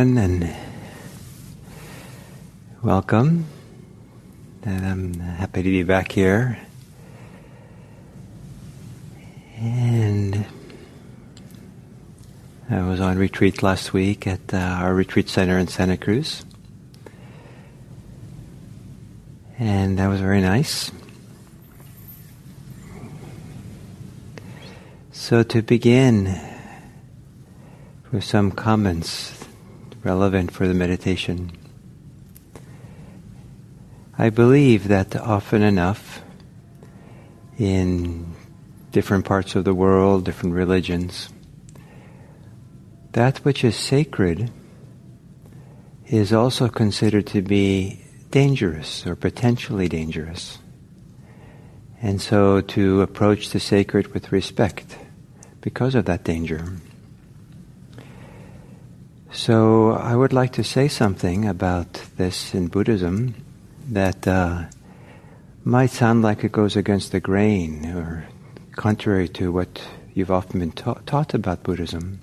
Everyone, and welcome. And I'm happy to be back here. And I was on retreat last week at uh, our retreat center in Santa Cruz. And that was very nice. So, to begin, with some comments relevant for the meditation. I believe that often enough in different parts of the world, different religions, that which is sacred is also considered to be dangerous or potentially dangerous. And so to approach the sacred with respect because of that danger. So I would like to say something about this in Buddhism that uh, might sound like it goes against the grain or contrary to what you've often been ta- taught about Buddhism.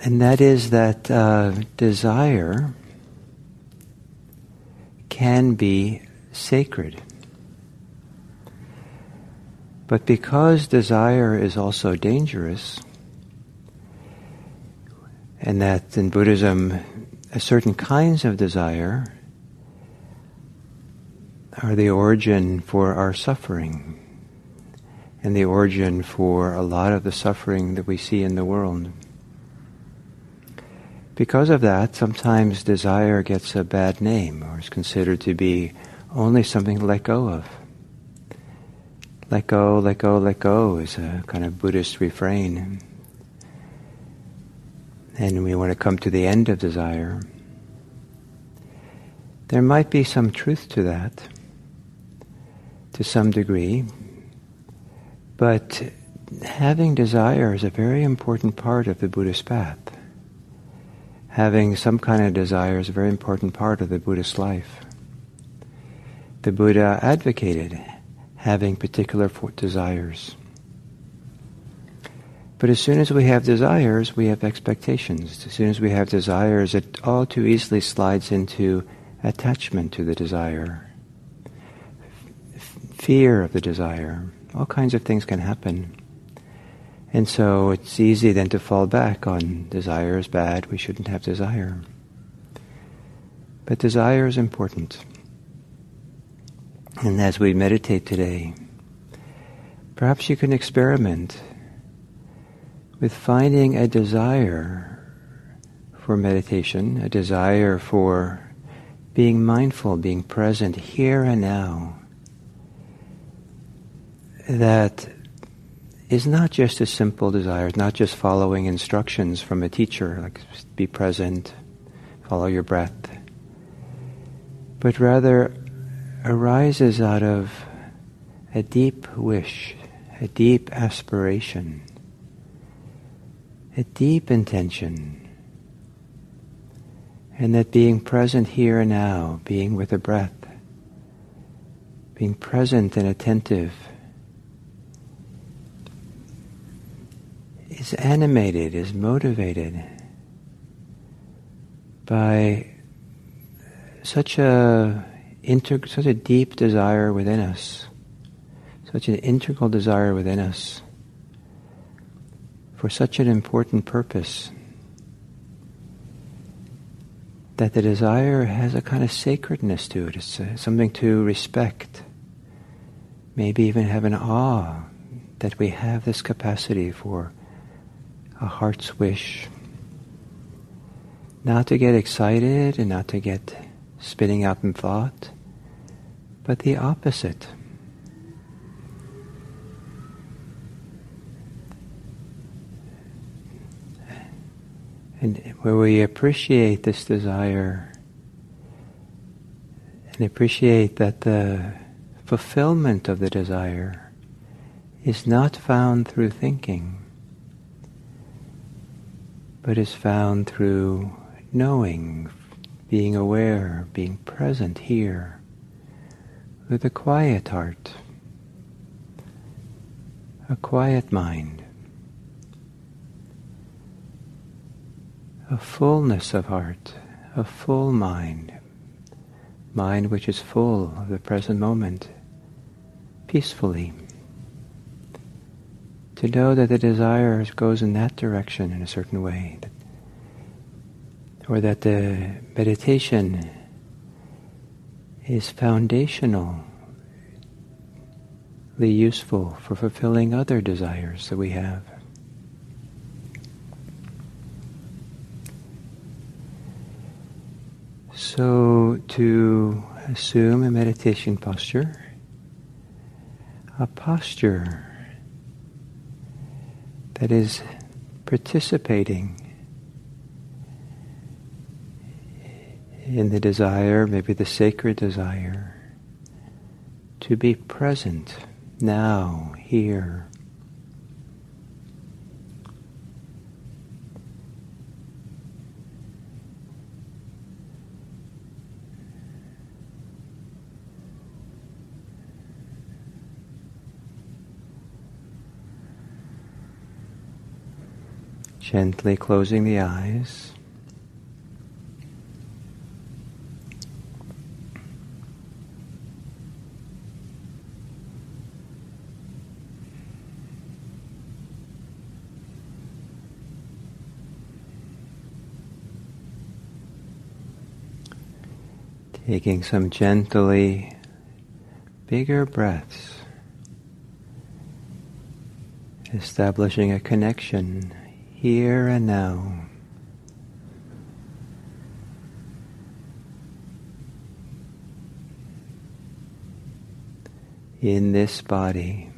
And that is that uh, desire can be sacred. But because desire is also dangerous, and that in Buddhism, certain kinds of desire are the origin for our suffering and the origin for a lot of the suffering that we see in the world. Because of that, sometimes desire gets a bad name or is considered to be only something to let go of. Let go, let go, let go is a kind of Buddhist refrain and we want to come to the end of desire, there might be some truth to that to some degree, but having desire is a very important part of the Buddhist path. Having some kind of desire is a very important part of the Buddhist life. The Buddha advocated having particular desires. But as soon as we have desires, we have expectations. As soon as we have desires, it all too easily slides into attachment to the desire, F- fear of the desire. All kinds of things can happen. And so it's easy then to fall back on desire is bad, we shouldn't have desire. But desire is important. And as we meditate today, perhaps you can experiment with finding a desire for meditation, a desire for being mindful, being present here and now, that is not just a simple desire, it's not just following instructions from a teacher, like be present, follow your breath, but rather arises out of a deep wish, a deep aspiration a deep intention. And that being present here and now, being with the breath, being present and attentive, is animated, is motivated by such a integ- such a deep desire within us, such an integral desire within us for such an important purpose that the desire has a kind of sacredness to it. It's uh, something to respect. Maybe even have an awe that we have this capacity for a heart's wish. Not to get excited and not to get spinning out in thought, but the opposite. And where we appreciate this desire and appreciate that the fulfillment of the desire is not found through thinking, but is found through knowing, being aware, being present here with a quiet heart, a quiet mind, a fullness of heart, a full mind, mind which is full of the present moment, peacefully. To know that the desire goes in that direction in a certain way, or that the meditation is foundationally useful for fulfilling other desires that we have. So, to assume a meditation posture, a posture that is participating in the desire, maybe the sacred desire, to be present now, here. Gently closing the eyes. Taking some gently bigger breaths, establishing a connection here and now. In this body.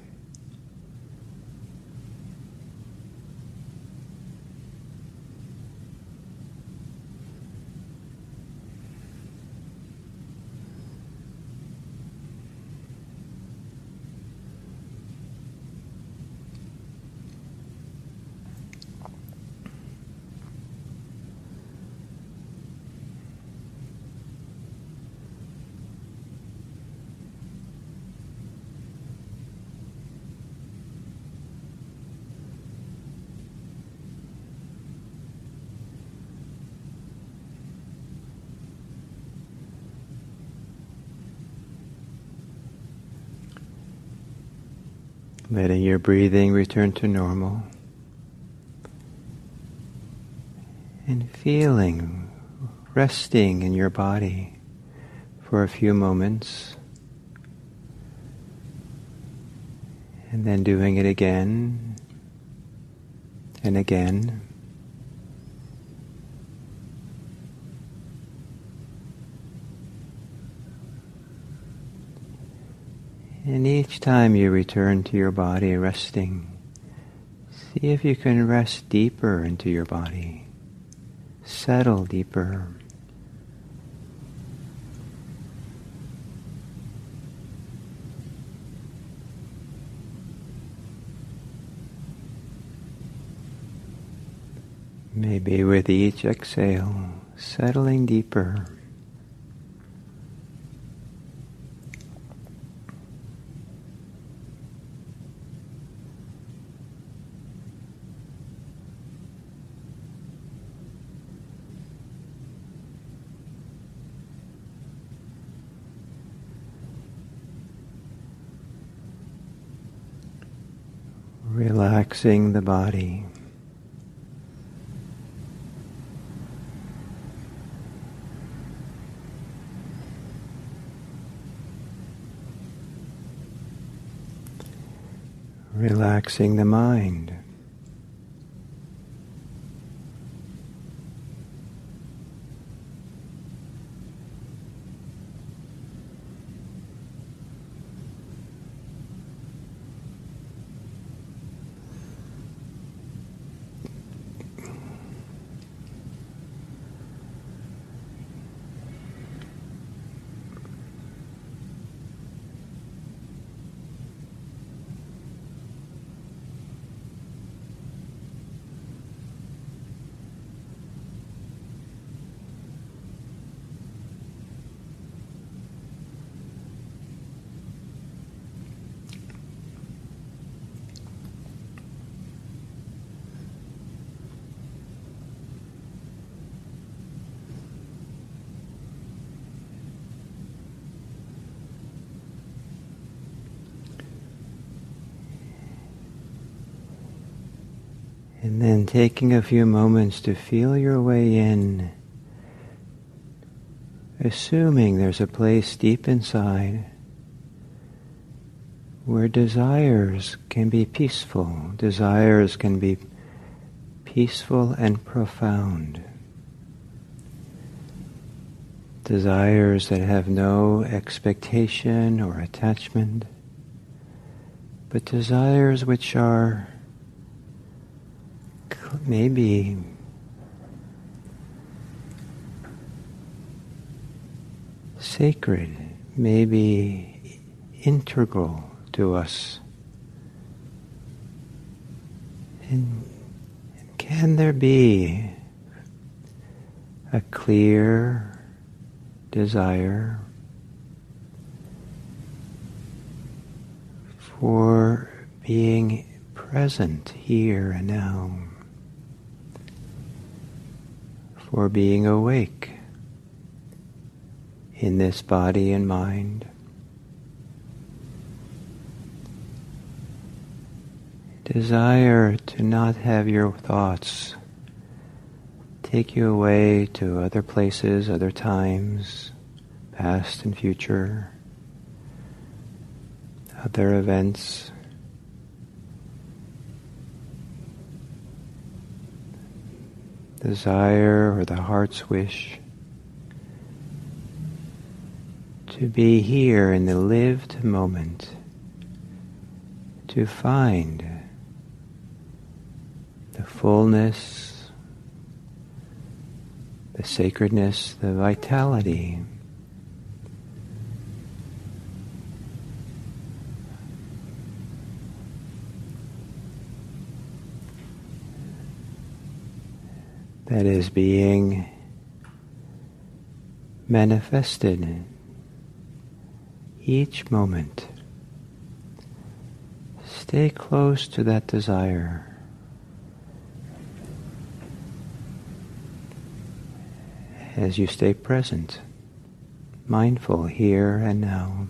Letting your breathing return to normal. And feeling, resting in your body for a few moments. And then doing it again and again. And each time you return to your body resting, see if you can rest deeper into your body, settle deeper. Maybe with each exhale, settling deeper. Relaxing the body. Relaxing the mind. And then taking a few moments to feel your way in, assuming there's a place deep inside where desires can be peaceful, desires can be peaceful and profound. Desires that have no expectation or attachment, but desires which are maybe sacred, maybe integral to us. And can there be a clear desire for being present here and now, for being awake in this body and mind. desire to not have your thoughts take you away to other places, other times, past and future, other events. Desire or the heart's wish to be here in the lived moment, to find the fullness, the sacredness, the vitality. That is being manifested each moment. Stay close to that desire. as you stay present, mindful here and now.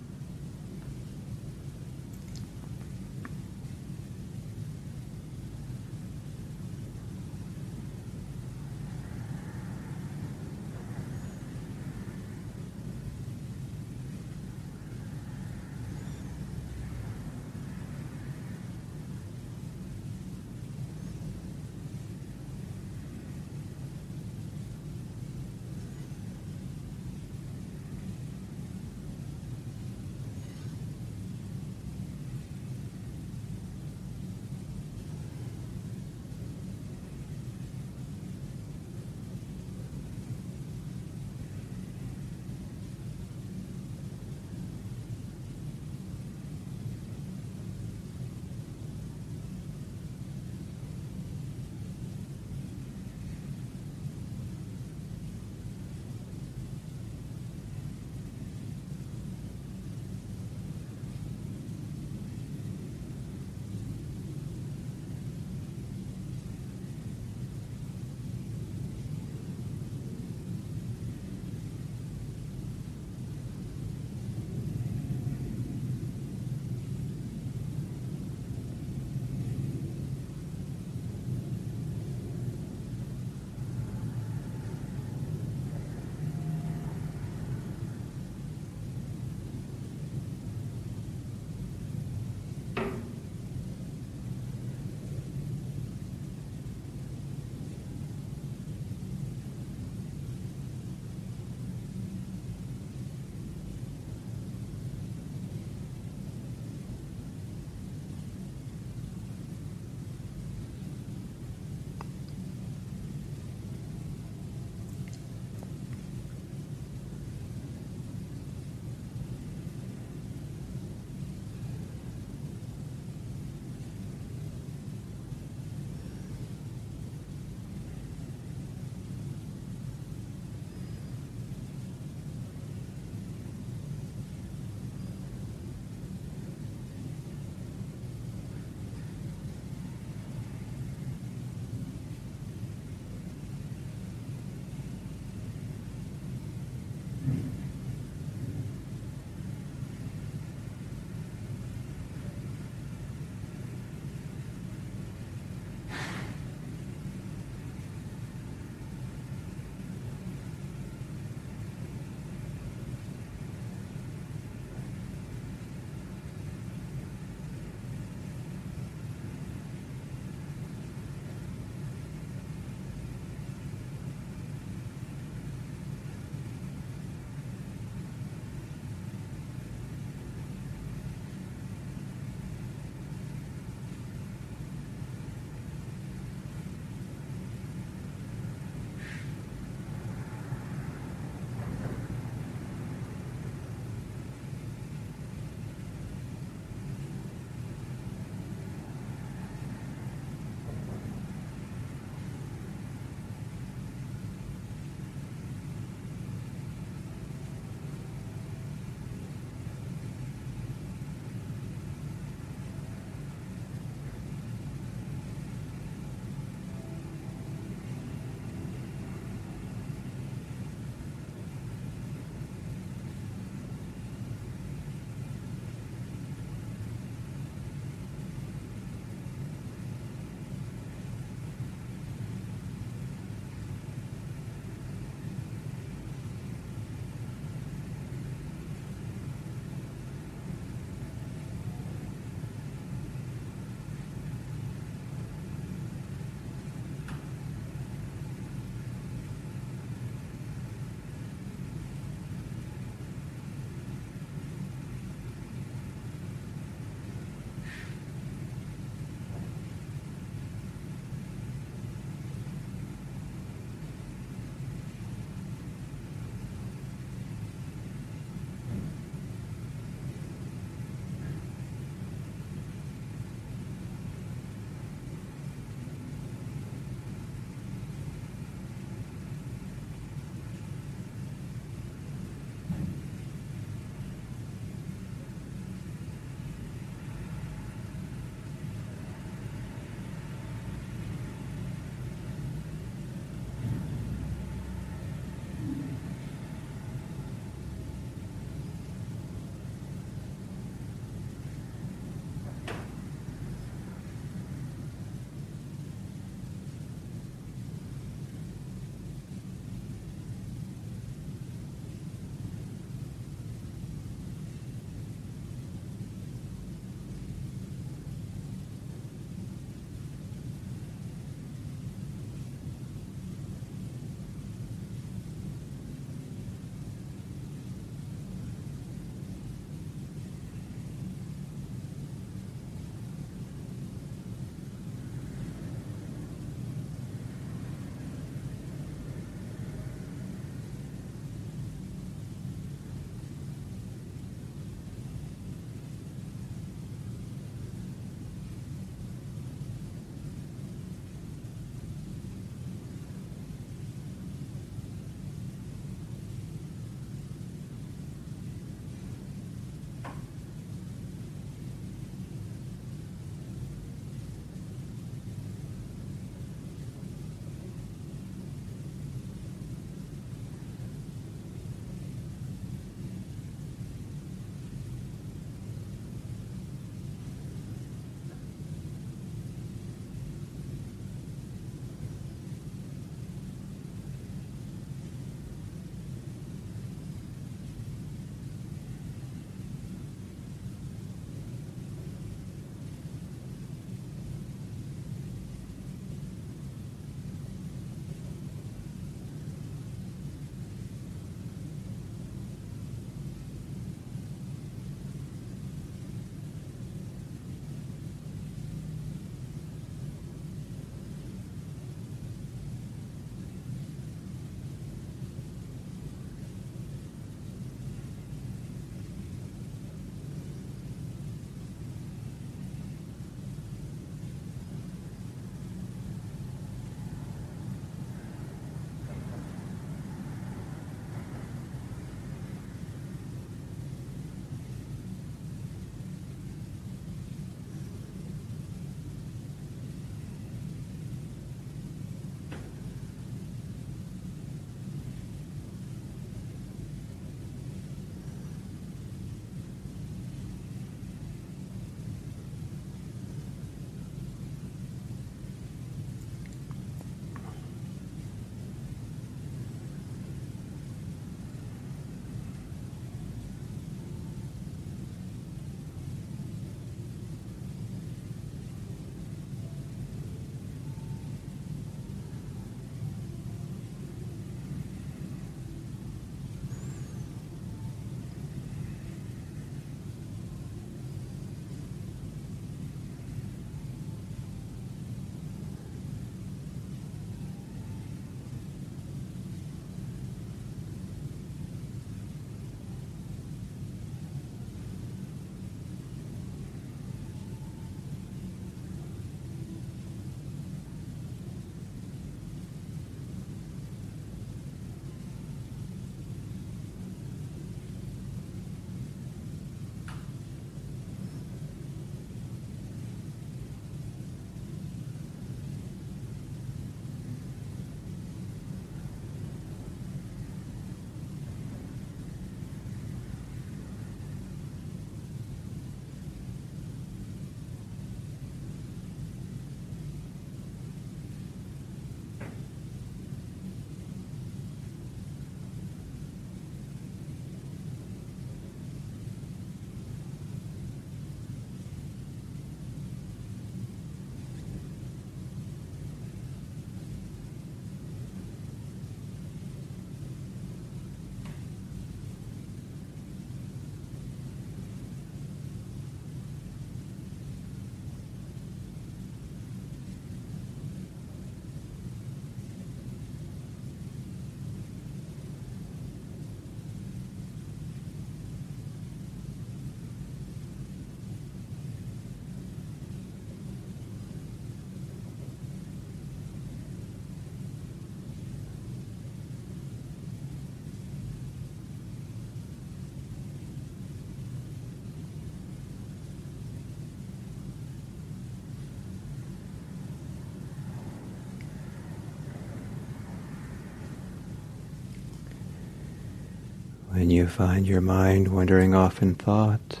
You find your mind wandering off in thought,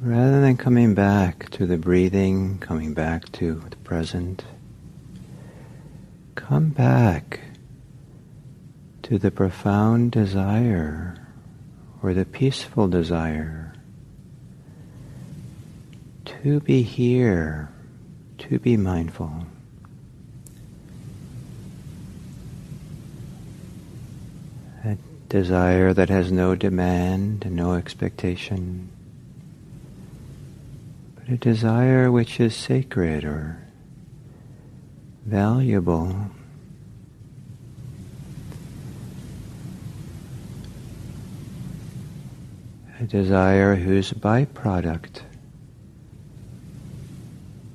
rather than coming back to the breathing, coming back to the present, come back to the profound desire or the peaceful desire to be here, to be mindful. A desire that has no demand and no expectation, but a desire which is sacred or valuable a desire whose byproduct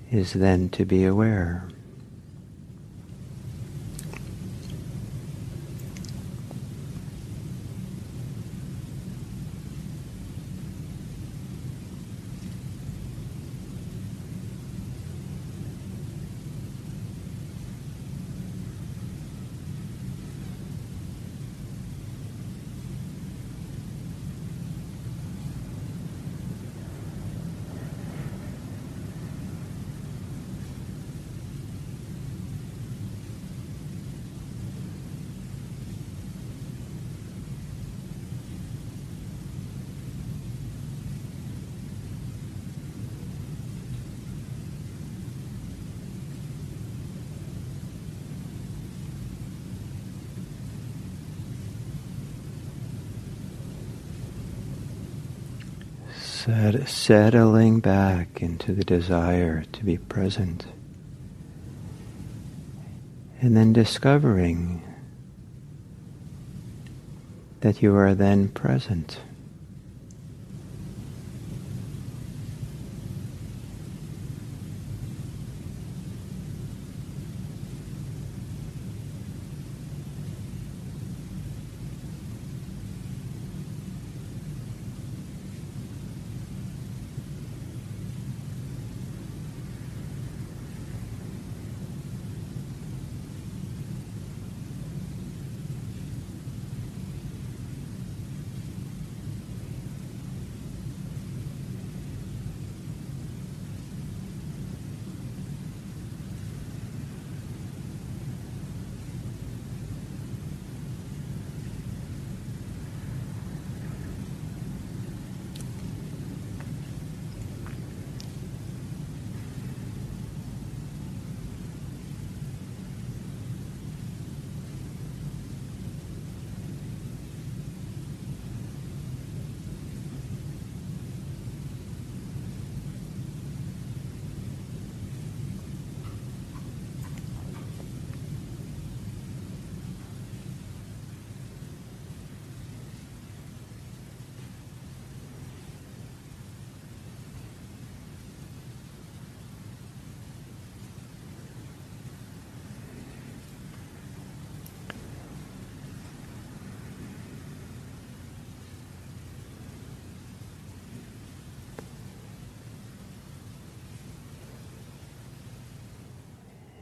is then to be aware. Settling back into the desire to be present. And then discovering that you are then present.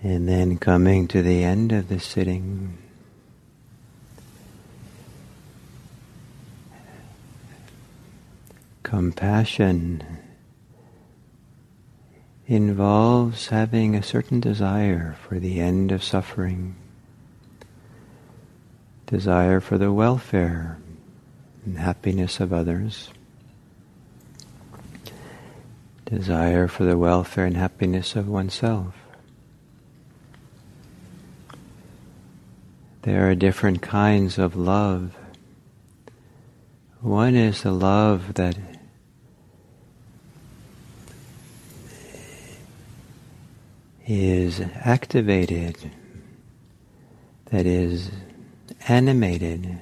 And then coming to the end of the sitting, compassion involves having a certain desire for the end of suffering, desire for the welfare and happiness of others, desire for the welfare and happiness of oneself. There are different kinds of love. One is the love that is activated, that is animated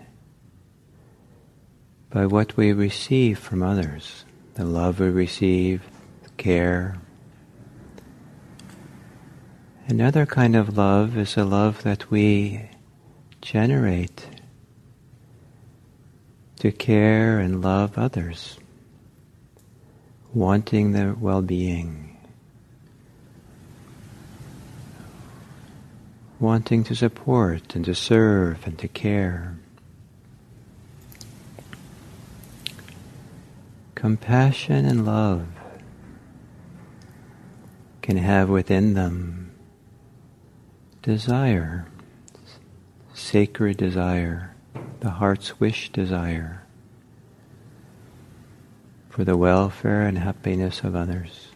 by what we receive from others, the love we receive, care. Another kind of love is a love that we generate to care and love others, wanting their well-being, wanting to support and to serve and to care. compassion and love can have within them desire, sacred desire, the heart's wish desire for the welfare and happiness of others.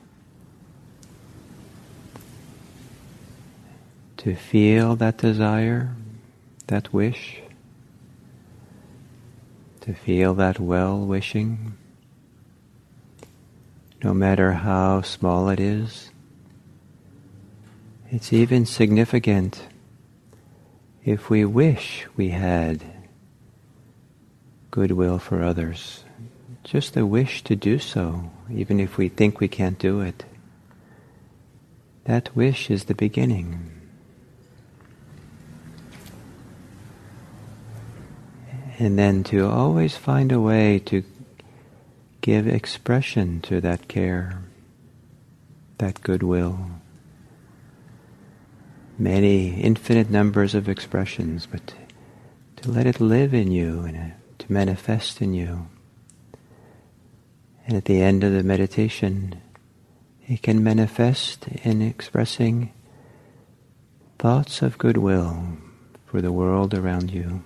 To feel that desire, that wish, to feel that well wishing, no matter how small it is. It's even significant if we wish we had goodwill for others. Just a wish to do so, even if we think we can't do it. That wish is the beginning. And then to always find a way to give expression to that care, that goodwill. Many infinite numbers of expressions, but to let it live in you and uh, to manifest in you. And at the end of the meditation, it can manifest in expressing thoughts of goodwill for the world around you.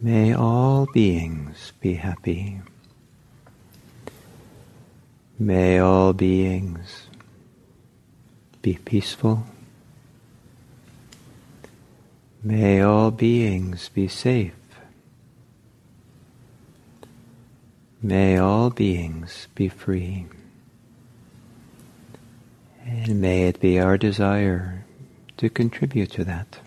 May all beings be happy. May all beings be peaceful. May all beings be safe. May all beings be free. And may it be our desire to contribute to that.